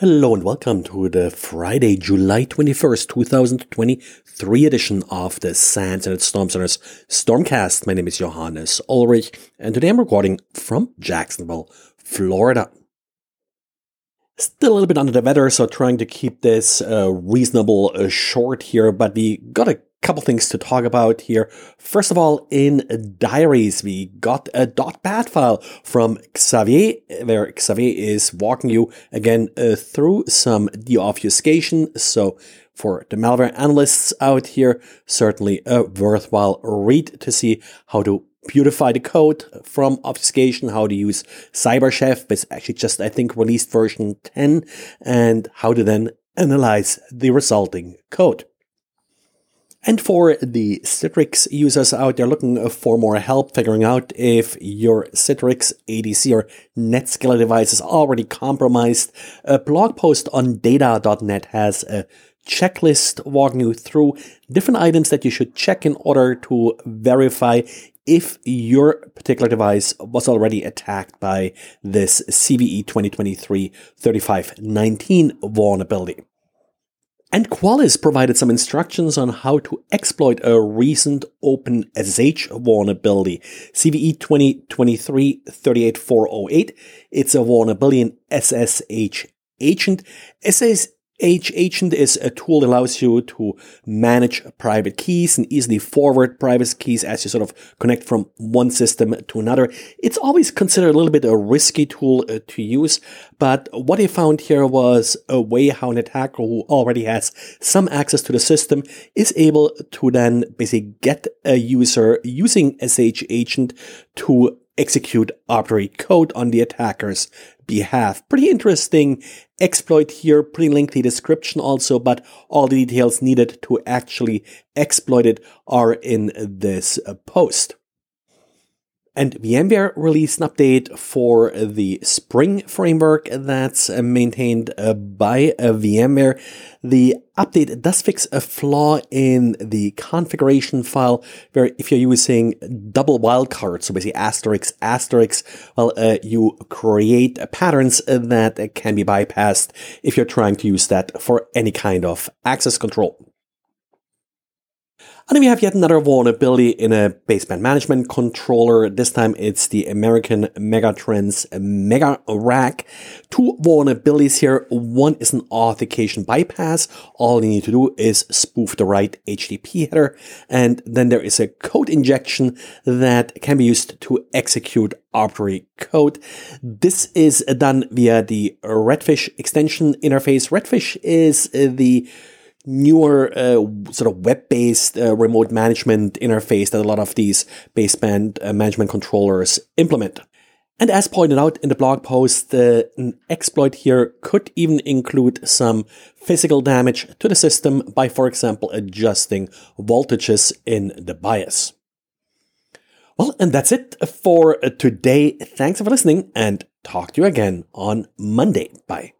Hello and welcome to the Friday, July 21st, 2023 edition of the SANS and Storm Center's Stormcast. My name is Johannes Ulrich and today I'm recording from Jacksonville, Florida. Still a little bit under the weather, so trying to keep this uh, reasonable uh, short here, but we got a couple things to talk about here. First of all, in diaries, we got a .bat file from Xavier, where Xavier is walking you again uh, through some deobfuscation. So for the malware analysts out here, certainly a worthwhile read to see how to beautify the code from obfuscation, how to use CyberChef, which actually just, I think, released version 10, and how to then analyze the resulting code. And for the Citrix users out there looking for more help figuring out if your Citrix ADC or NetScaler device is already compromised, a blog post on deyda.net has a checklist walking you through different items that you should check in order to verify if your particular device was already attacked by this CVE 2023 3519 vulnerability. And Qualys provided some instructions on how to exploit a recent open SSH vulnerability, CVE 2023-38408. It's a vulnerability in SSH agent. SSH H agent is a tool that allows you to manage private keys and easily forward private keys as you sort of connect from one system to another. It's always considered a little bit a risky tool uh, to use, but what I found here was a way how an attacker who already has some access to the system is able to then basically get a user using SSH agent to execute arbitrary code on the attacker's behalf. Pretty interesting exploit here, pretty lengthy description also, but all the details needed to actually exploit it are in this post. And VMware released an update for the Spring framework that's maintained uh, by uh, VMware. The update does fix a flaw in the configuration file where if you're using double wildcards, so basically asterisk, asterisk, well, uh, you create patterns that can be bypassed if you're trying to use that for any kind of access control. And then we have yet another vulnerability in a baseband management controller. This time it's the American Megatrends MegaRAC. Two vulnerabilities here. One is an authentication bypass. All you need to do is spoof the right HTTP header. And then there is a code injection that can be used to execute arbitrary code. This is done via the Redfish extension interface. Redfish is the newer uh, sort of web-based uh, remote management interface that a lot of these baseband uh, management controllers implement. And as pointed out in the blog post, uh, an exploit here could even include some physical damage to the system by, for example, adjusting voltages in the BIOS. Well, and that's it for today. Thanks for listening and talk to you again on Monday. Bye.